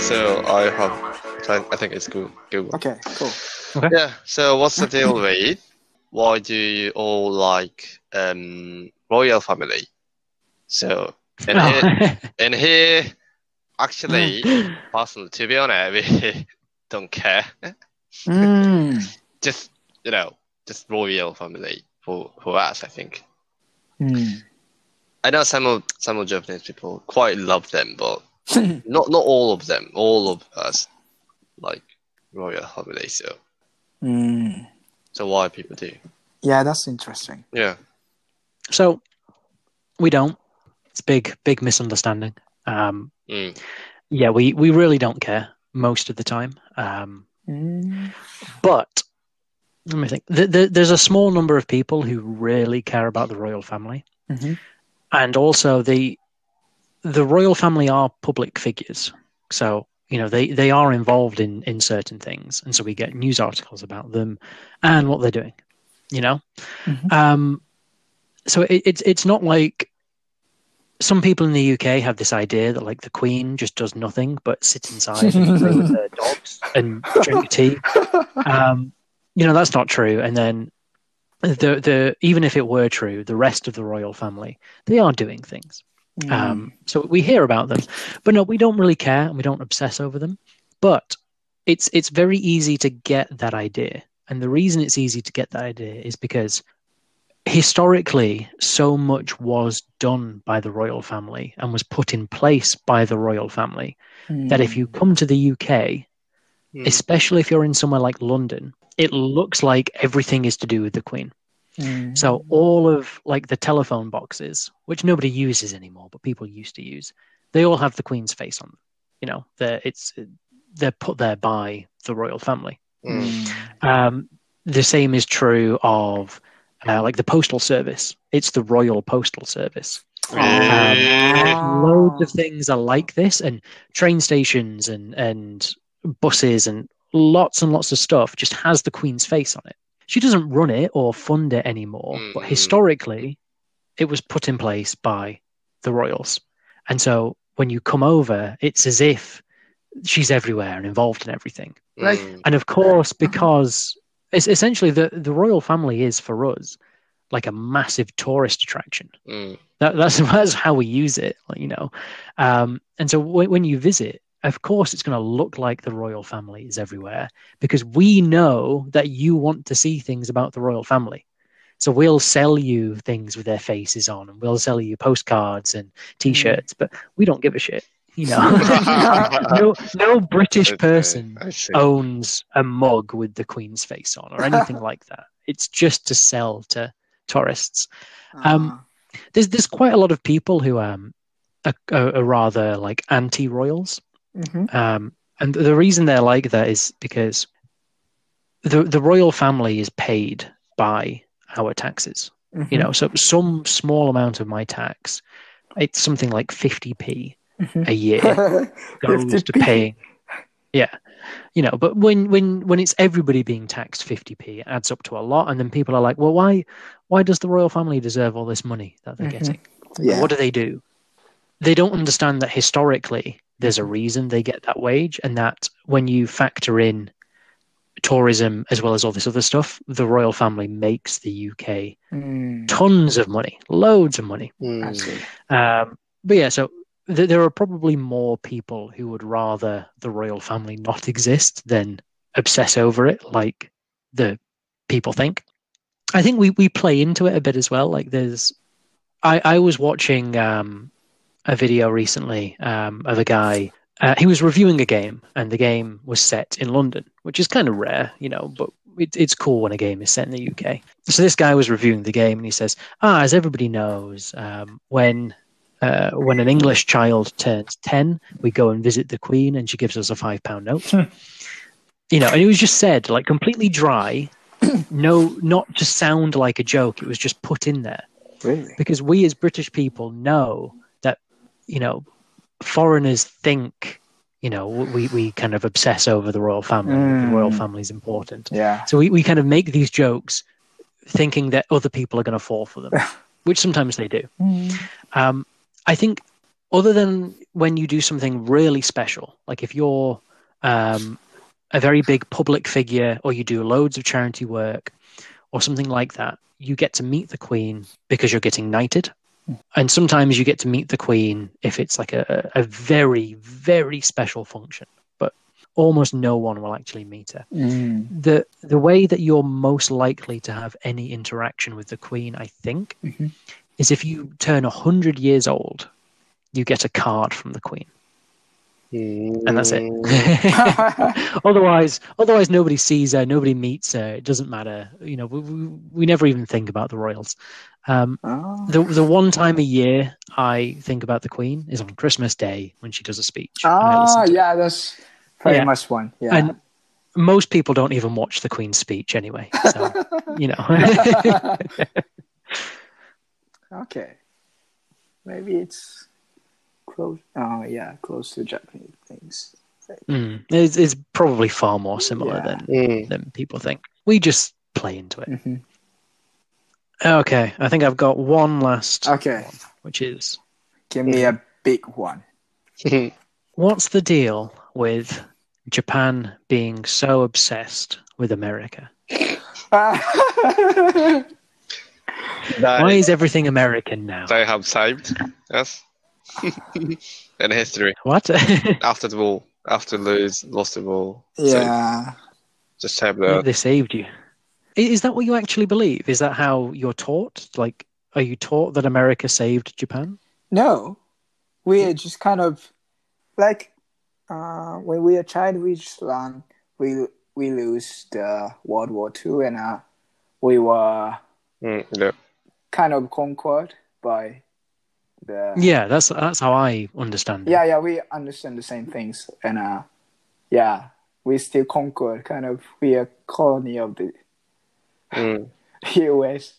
So I have, I think it's good. Good one. Okay, cool. Yeah. So what's the deal with it? Why do you all like um, royal family? So and here, and here, actually, personally, to be honest, we don't care. Mm. Just you know, just royal family for for us. I think. Mm. I know some of some of Japanese people quite love them, but not not all of them. All of us like royal family. So Mm. so why people do? Yeah, that's interesting. Yeah. So we don't. It's big, big misunderstanding. Um, Mm. yeah, we, we really don't care most of the time. Um, Mm. but let me think. Th- th- there's a small number of people who really care about the royal family, Mhm. And also the the royal family are public figures. So you know they they are involved in in certain things, and so we get news articles about them and what they're doing. You know, Mhm. um, so it, it's it's not like some people in the UK have this idea that like the Queen just does nothing but sit inside and play with her dogs and drink tea. Um, you know that's not true. And then the the even if it were true, the rest of the royal family they are doing things. Mm. Um, so we hear about them, but no, we don't really care and we don't obsess over them. But it's it's very easy to get that idea, and the reason it's easy to get that idea is because historically, so much was done by the royal family and was put in place by the royal family Mm. that if you come to the UK, Mm. especially if you're in somewhere like London, it looks like everything is to do with the Queen. Mm. So all of like the telephone boxes, which nobody uses anymore, but people used to use, they all have the Queen's face on them. You know, they're it's they're put there by the royal family. Mm. Um, the same is true of uh, like the postal service. It's the Royal Postal Service. Ah. Loads of things are like this, and train stations and and buses and lots and lots of stuff just has the Queen's face on it. She doesn't run it or fund it anymore, but Mm. historically, it was put in place by the royals. And so when you come over, it's as if she's everywhere and involved in everything. Like- Mm. And of course, because it's essentially the, the royal family is for us like a massive tourist attraction. Mm. That, that's that's how we use it, you know. Um, and so when, when you visit, of course, it's going to look like the royal family is everywhere because we know that you want to see things about the royal family. So we'll sell you things with their faces on, and we'll sell you postcards and T-shirts, but we don't give a shit. You know, no, no British person owns a mug with the Queen's face on or anything like that. It's just to sell to tourists. Um, There's there's quite a lot of people who um are, are, are rather like anti-royals, Mhm. um, and the reason they're like that is because the the royal family is paid by our taxes. Mhm. You know, so some small amount of my tax, it's something like 50p Mhm. a year goes to 50p. paying. Yeah, you know, but when when when it's everybody being taxed 50p, it adds up to a lot, and then people are like, well, why why does the royal family deserve all this money that they're Mhm. getting? Yeah. What do they do? They don't understand that historically there's a reason they get that wage, and that when you factor in tourism as well as all this other stuff, the royal family makes the UK Mm. tons of money, loads of money. Mm. Um, but yeah, so th- there are probably more people who would rather the royal family not exist than obsess over it, like the people think. I think we, we play into it a bit as well. Like there's, I, I was watching um, a video recently um, of a guy. Uh, he was reviewing a game, and the game was set in London, which is kind of rare, you know. But it, it's cool when a game is set in the UK. So this guy was reviewing the game, and he says, "Ah, as everybody knows, um, when uh, when an English child turns 10, we go and visit the Queen and she gives us a five pound note. you know, and it was just said like completely dry, no, not to sound like a joke. It was just put in there Really? because we as British people know that, you know, foreigners think, you know, we, we kind of obsess over the royal family. The royal Mm. family is important. Yeah. So we, we kind of make these jokes thinking that other people are going to fall for them, which sometimes they do. Mm. Um, I think other than when you do something really special, like if you're um, a very big public figure or you do loads of charity work or something like that, you get to meet the Queen because you're getting knighted. And sometimes you get to meet the Queen if it's like a, a very, very special function. But almost no one will actually meet her. Mm. The the way that you're most likely to have any interaction with the Queen, I think, Mhm. is if you turn hundred years old, you get a card from the Queen. and that's it. Otherwise, otherwise nobody sees her, nobody meets her. It doesn't matter. You know, we, we, we never even think about the royals. Um, Oh. the the one time a year I think about the Queen is on Christmas Day when she does a speech. and I Ah, it. yeah, that's very Yeah. much one. Yeah. And most people don't even watch the Queen's speech anyway. So you know, okay. Maybe it's close. Oh, yeah, close to Japanese things. Mm, it's, it's probably far more similar Yeah. than Mm. than people think. We just play into it. hmm Okay, I think I've got one last, Okay, which is give me a big one. What's the deal with Japan being so obsessed with America? Why is everything American now? they have saved us in history What? after the war, after lose, lost the war. So yeah. just saved the they saved you. I- Is that what you actually believe? Is that how you're taught? Like, are you taught that America saved Japan? No, we are just kind of like uh, when we are child, we just learn we we lose the World War Two, and uh, we were Mm, yeah. kind of conquered by the Yeah, that's that's how I understand it. yeah yeah we understand the same things, and uh, yeah we still conquered kind of we are colony of the Mm. U.S.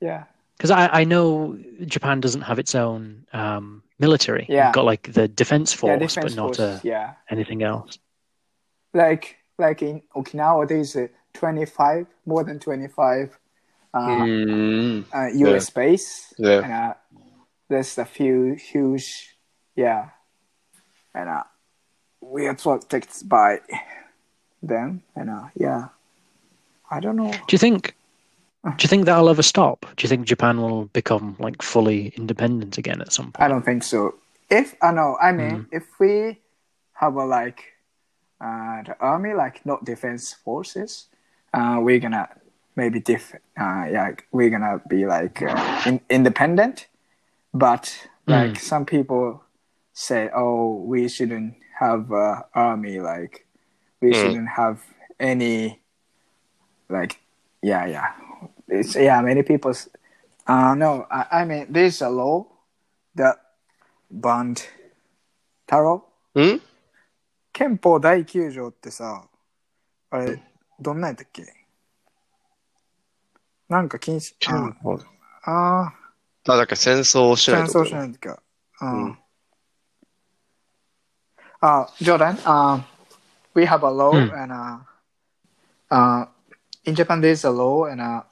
Yeah, Because I, I know Japan doesn't have its own um, military. Yeah. You've got like the defense force, yeah, defense but not force. uh, yeah, anything else. like like in Okinawa, there's uh, 25 more than 25 uh, Mm. uh, U.S. base. Yeah. And uh, there's a few huge, yeah, and uh, we are protected by them, and uh, yeah, I don't know. Do you think? Do you think that'll ever stop? Do you think Japan will become like fully independent again at some point? I don't think so. If I know, I mean, Mm. if we have a like uh, the army, like not defense forces, uh, we're gonna maybe diff. Uh, yeah, we're gonna be like uh, in, independent. But like some people say, oh, we shouldn't have a army. Like we Mm. shouldn't have any Like yeah, yeah, it's yeah. Many people. s- Uh, no, I, I mean, there's a law that banned 太郎ん憲法第9条ってさ、あれ、どんなんやったっけなんか禁止、あああ、だから戦争をしー、ないと戦争しないとか。うん。うんあ、Jordan, uh, we have a law うん and uh, uh, in Japan there's a law and uh,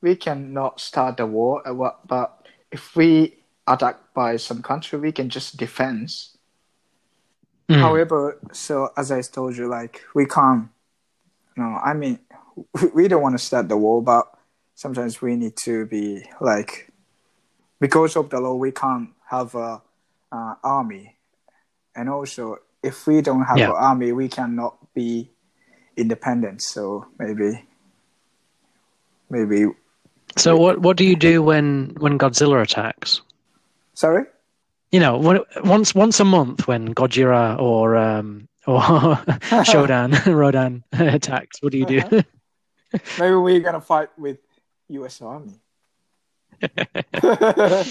we cannot start the war, uh, but if we attacked by some country, we can just defense. Mm. However, so as I told you, like we can't. No, I mean, we don't want to start the war, but sometimes we need to be like, because of the law, we can't have a uh, army, and also if we don't have Yeah. an army, we cannot be independent. So maybe, maybe. So what what do you do when when Godzilla attacks? Sorry. You know, when, once once a month when Godzilla or um or Shodan Rodan attacks, what do you do? Maybe we're gonna fight with U.S. Army. I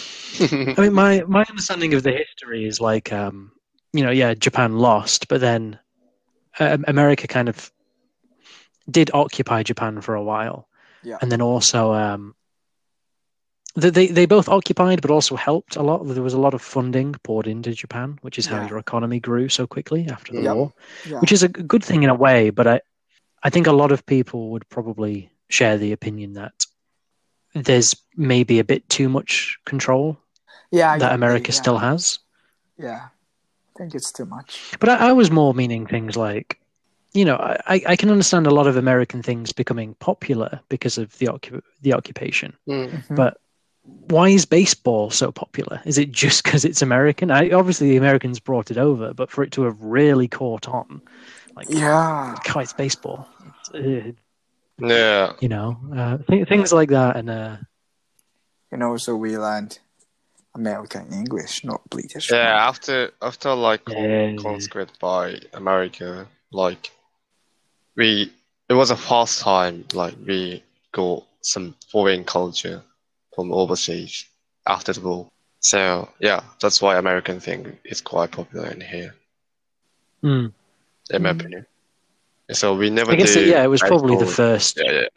mean, my my understanding of the history is like, um, you know, yeah, Japan lost, but then uh, America kind of did occupy Japan for a while, Yeah. and then also um, they they both occupied, but also helped a lot. There was a lot of funding poured into Japan, which is how Yeah. your economy grew so quickly after the war, Yeah. which is a good thing in a way. But I I think a lot of people would probably share the opinion that there's maybe a bit too much control Yeah, that America yeah. still has. Yeah, I think it's too much. But I, I was more meaning things like, you know, I, I can understand a lot of American things becoming popular because of the occup- the occupation. Mm. But why is baseball so popular? Is it just because it's American? I, obviously, the Americans brought it over, but for it to have really caught on, like, Yeah, oh, it's baseball. It's, uh, Yeah. you know, uh, th- things like that. And uh, and also we learned American English, not British. Yeah, after after like con- Yeah. conscript by America, like we it was the first time like we got some foreign culture from overseas after the war. So yeah, that's why American thing is quite popular in here, mm, in my Mm. opinion. So we never I guess, do it, yeah, it was probably the first. Yeah, yeah.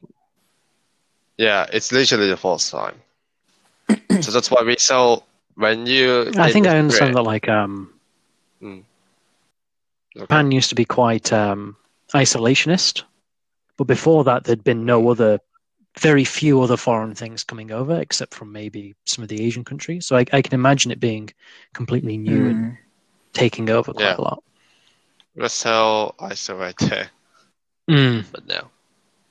Yeah, it's literally the first time. so that's why we saw when you I think I understand great. that, like, um, Okay. Japan used to be quite um, isolationist, but before that, there'd been no other, very few other foreign things coming over, except from maybe some of the Asian countries. So I, I can imagine it being completely new and Mm. taking over quite Yeah. a lot. We're so isolated. Mm. but no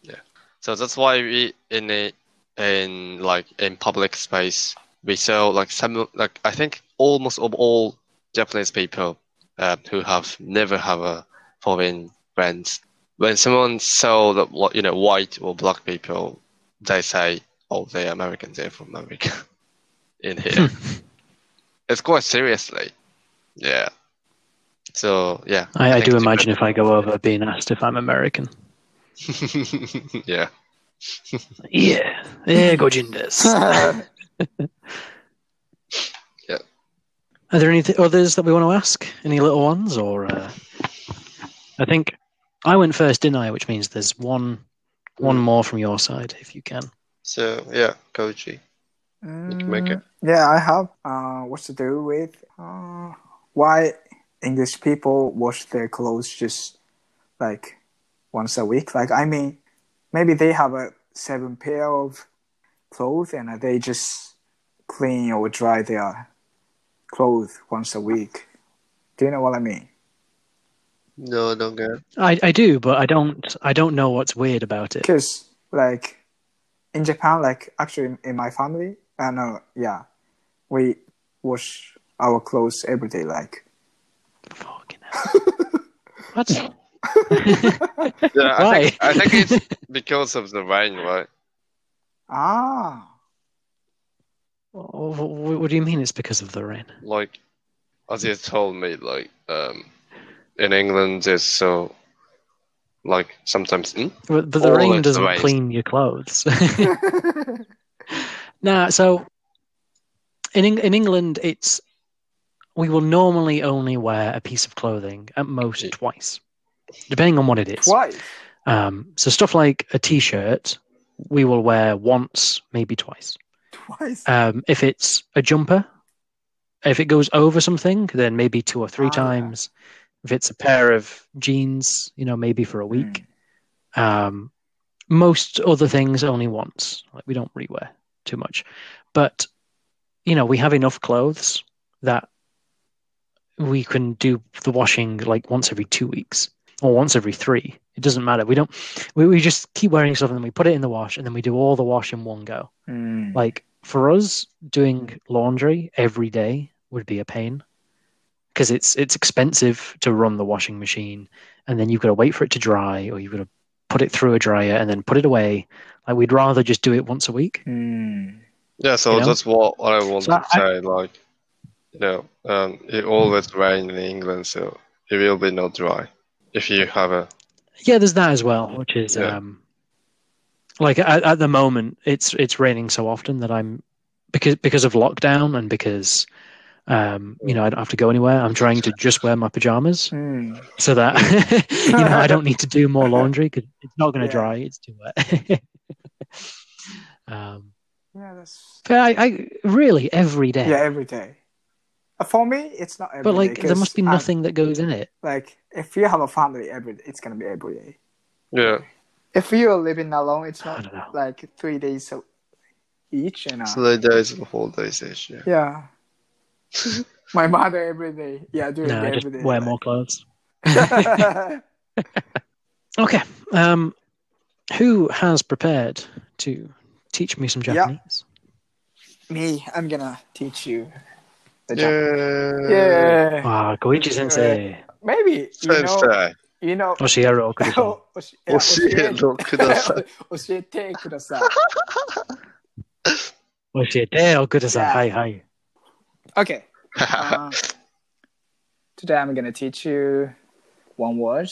yeah so that's why we in a in like in public space we sell like some like i think almost of all japanese people uh, who have never have a foreign friends when someone saw that you know white or black people they say oh they're Americans. they're from america in here it's quite seriously yeah so yeah I, I think do it's imagine if I go over being asked if I'm American. yeah Yeah, yeah, go genders. Yeah. Are there any th- others that we want to ask? Any little ones, or uh, I think I went first, didn't I? Which means there's one, one more from your side, if you can. So yeah, Koji. can make it. Mm, Yeah, I have. Uh, what's to do with uh, why English people wash their clothes just like once a week? Like, I mean, maybe they have a seven pair of clothes and they just clean or dry their clothes once a week. Do you know what I mean? No, don't get. it. I, I do, but I don't. I don't know what's weird about it. Because like in Japan, like actually in my family, I uh, know, yeah, we wash our clothes every day. Like, Fucking hell. what? Yeah, I Why? think, I think it's because of the rain, right? ah, Wh- wh- what do you mean? It's because of the rain? Like, as you told me, like, um, in England, it's so, like, sometimes. Hmm? But, but the All rain doesn't rain. clean your clothes. nah, so in in England, it's we will normally only wear a piece of clothing at most Yeah. twice, depending on what it is. twice. Um, so stuff like a t-shirt, we will wear once, maybe twice. Twice. Um, if it's a jumper, if it goes over something, then maybe two or three Ah, yeah. times. If it's a pair of jeans, you know, maybe for a week. Um, most other things only once. Like we don't rewear too much, but you know we have enough clothes that we can do the washing like once every two weeks or once every three. It doesn't matter. We don't. We, we just keep wearing stuff and then we put it in the wash and then we do all the wash in one go. Mm. Like for us, doing laundry every day would be a pain because it's it's expensive to run the washing machine, and then you've got to wait for it to dry, or you've got to put it through a dryer and then put it away. Like we'd rather just do it once a week. Mm. Yeah, so You know? that's what, what I wanted So to say. Like, you know, um, it always rain in England, so it will be not dry if you have a. Yeah, there's that as well, which is Yeah. um, like at, at the moment it's it's raining so often that I'm because because of lockdown and because um, you know I don't have to go anywhere. I'm trying to just wear my pajamas. Mm. so that you know I don't need to do more laundry because it's not going to Yeah. dry. It's too wet. um, Yeah, that's but I, I really every day. yeah every day. Uh, For me, it's not every but day, like there 'cause must be I'm- nothing that goes in it. like if you have a family, every it's gonna be every day. Yeah, If you're living alone, it's not like three days each, and uh, three days or four days ish. Yeah. yeah, My mother every day. Yeah, doing No, I every just day. wear more clothes. Okay. Um, who has prepared to teach me some Yeah. Japanese? Me, I'm gonna teach you. The Jap- Yeah. yeah. Ah, Koichi sensei. Maybe you know. Sensei. You know. Oshiro Kurusan. おしいや教えろください。教えてください。教えておください。 Yeah. はいはい。 Okay. Uh, today I'm going to teach you one word.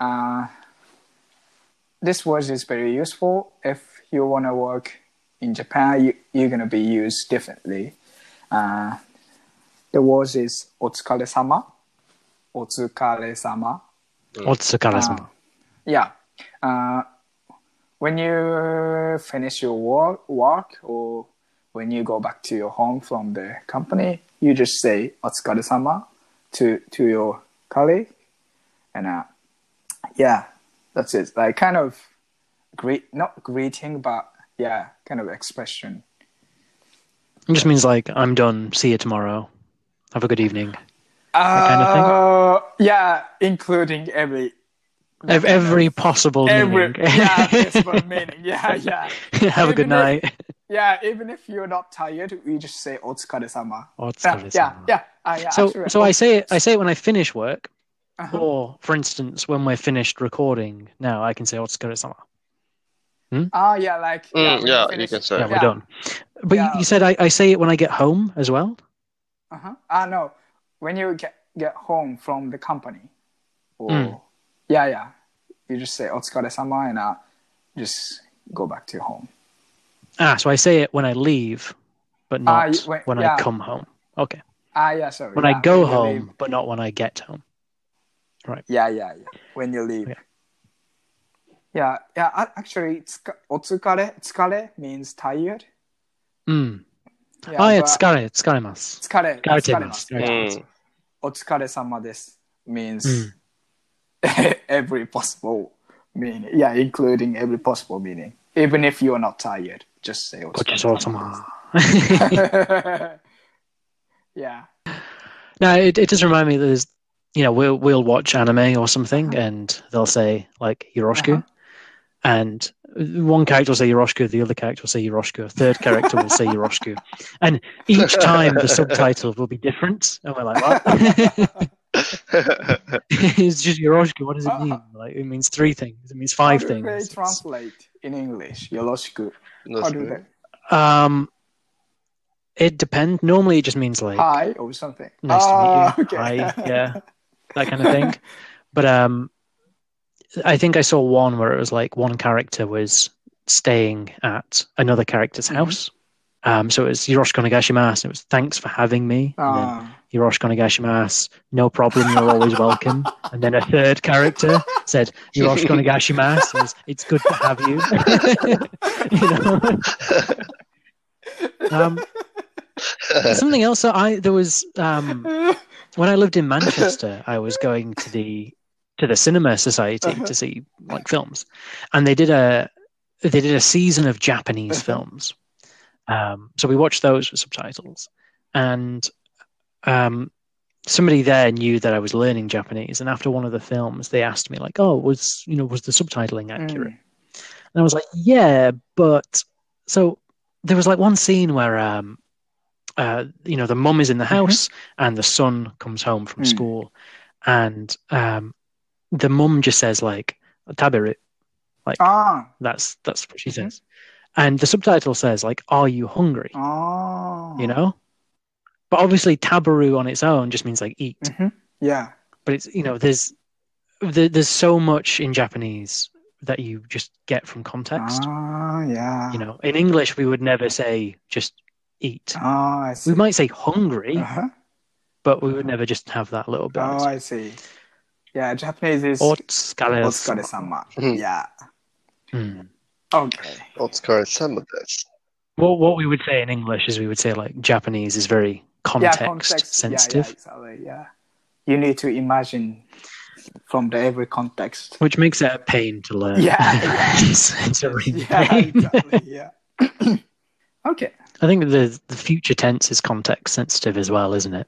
Uh, this word is very useful if you want to work in Japan. You, you're going to be used differently. Uh, the word is otsukaresama. Otsukaresama. Mm. Otsukaresama. Uh, yeah. Uh, when you finish your work, work or when you go back to your home from the company, you just say "otsukaresama" to to your colleague, and uh, yeah, that's it. Like kind of greet, not greeting, but yeah, kind of expression. It just means like, I'm done. See you tomorrow. Have a good evening. Uh, kind of thing? Yeah, including every Ev- Every possible every meaning. yeah, meaning. Yeah, yeah. Have a good Even if- night. Yeah, even if you're not tired, we just say "otsukaresama." Yeah, Otsukaresama. yeah, yeah. Uh, yeah So, actually, so I say it. I say it when I finish work, uh-huh. or for instance, when we're finished recording. Now I can say "otsukaresama." Ah, yeah, like Mm, when yeah, you can say. Yeah, Yeah. we're done. But Yeah. you, you said I, I say it when I get home as well. Uh-huh. Ah, no, when you get get home from the company, or Mm. yeah, yeah, you just say "otsukaresama" and uh, just go back to your home. Ah, so I say it when I leave, but ah, not uh, when, when yeah. I come home. Okay. Ah, yeah, sorry. When yeah, I go when home, leave. but not when I get home. Right. Yeah, yeah, yeah. When you leave. Yeah, yeah. yeah actually, otsukare, tsukare means tired. Mm. Yeah, oh, yeah, tsukare, tsukarimasu. Tsukare. Otsukare sama desu means mm. every possible meaning. Yeah, including every possible meaning, even if you are not tired just say what's, what's yeah. No, it, it does remind me that there's, you know, we'll, we'll watch anime or something uh-huh. and they'll say, like, Yoroshiku. Uh-huh. And one character will say Yoroshiku, the other character will say Yoroshiku, a third character will say Yoroshiku. And each time the subtitles will be different. And we're like, what? it's just Yoroshiku. What does it uh-huh. mean? Like, it means three things, it means five things. Translate in English? Yoroshiku. Do right. they? Um, it depends. Normally, it just means like Hi or something. nice Ah, to meet you. okay. Hi, yeah, that kind of thing. But um, I think I saw one where it was like one character was staying at another character's Mhm. house. Um, so it was Yoroshiku Nagashimasu. It was thanks for having me. And Nagashimasu. No problem. You're always welcome. And then a third character said Yoroshiku Nagashimasu. It was, it's good to have you. you know. um, something else. I there was um, when I lived in Manchester, I was going to the to the Cinema Society Uh-huh. to see like films, and they did a they did a season of Japanese Uh-huh. films. Um, so we watched those with subtitles, and um, somebody there knew that I was learning Japanese. And after one of the films, they asked me like, "Oh, was you know was the subtitling accurate?" Mm. And I was like, "Yeah, but so there was like one scene where um, uh, you know, the mum is in the house and the son comes home from Mm. school, and um, the mum just says like "taberu," Ah. that's that's what she Mhm. says, and the subtitle says like "Are you hungry?" Ah. You know, but obviously, Taberu on its own just means like eat. Mm-hmm. Yeah. But it's you know there's there, there's so much in Japanese that you just get from context. Ah, yeah. You know, in English we would never say just eat. Ah, I see. We might say hungry, uh-huh. but we would never just have that little bit. Oh, I see. Yeah, Japanese is Otsukaresama. Hmm. Yeah. Hmm. Okay. Otsukare-sama. What what we would say in English is we would say like Japanese is very context, yeah, context. sensitive, Yeah, exactly. Yeah. You need to imagine from the every context. which makes it a pain to learn. Yeah, yeah. it's, it's a real Yeah, pain. exactly. Yeah. okay. I think the the future tense is context sensitive as well, isn't it?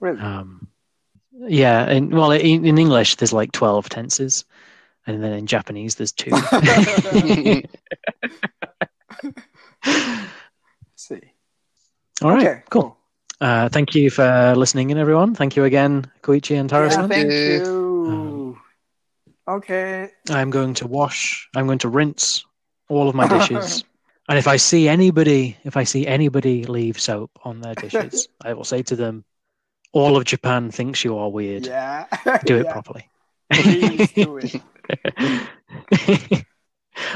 Really? Um, yeah, and well, in, in English there's like twelve tenses, and then in Japanese there's two. see. All right, okay, cool. Uh, thank you for listening in, everyone. Thank you again, Koichi and Yeah, Taro-san. thank you. you. okay. I'm going to wash. I'm going to rinse all of my dishes. and if I see anybody, if I see anybody leave soap on their dishes, I will say to them, "All of Japan thinks you are weird. Yeah. Do it Yeah, properly." Please do it.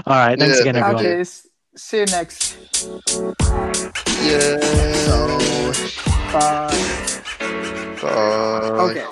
all right. Thanks Yeah, again, everyone. Okay. See you next. yeah. Bye. Bye. Okay.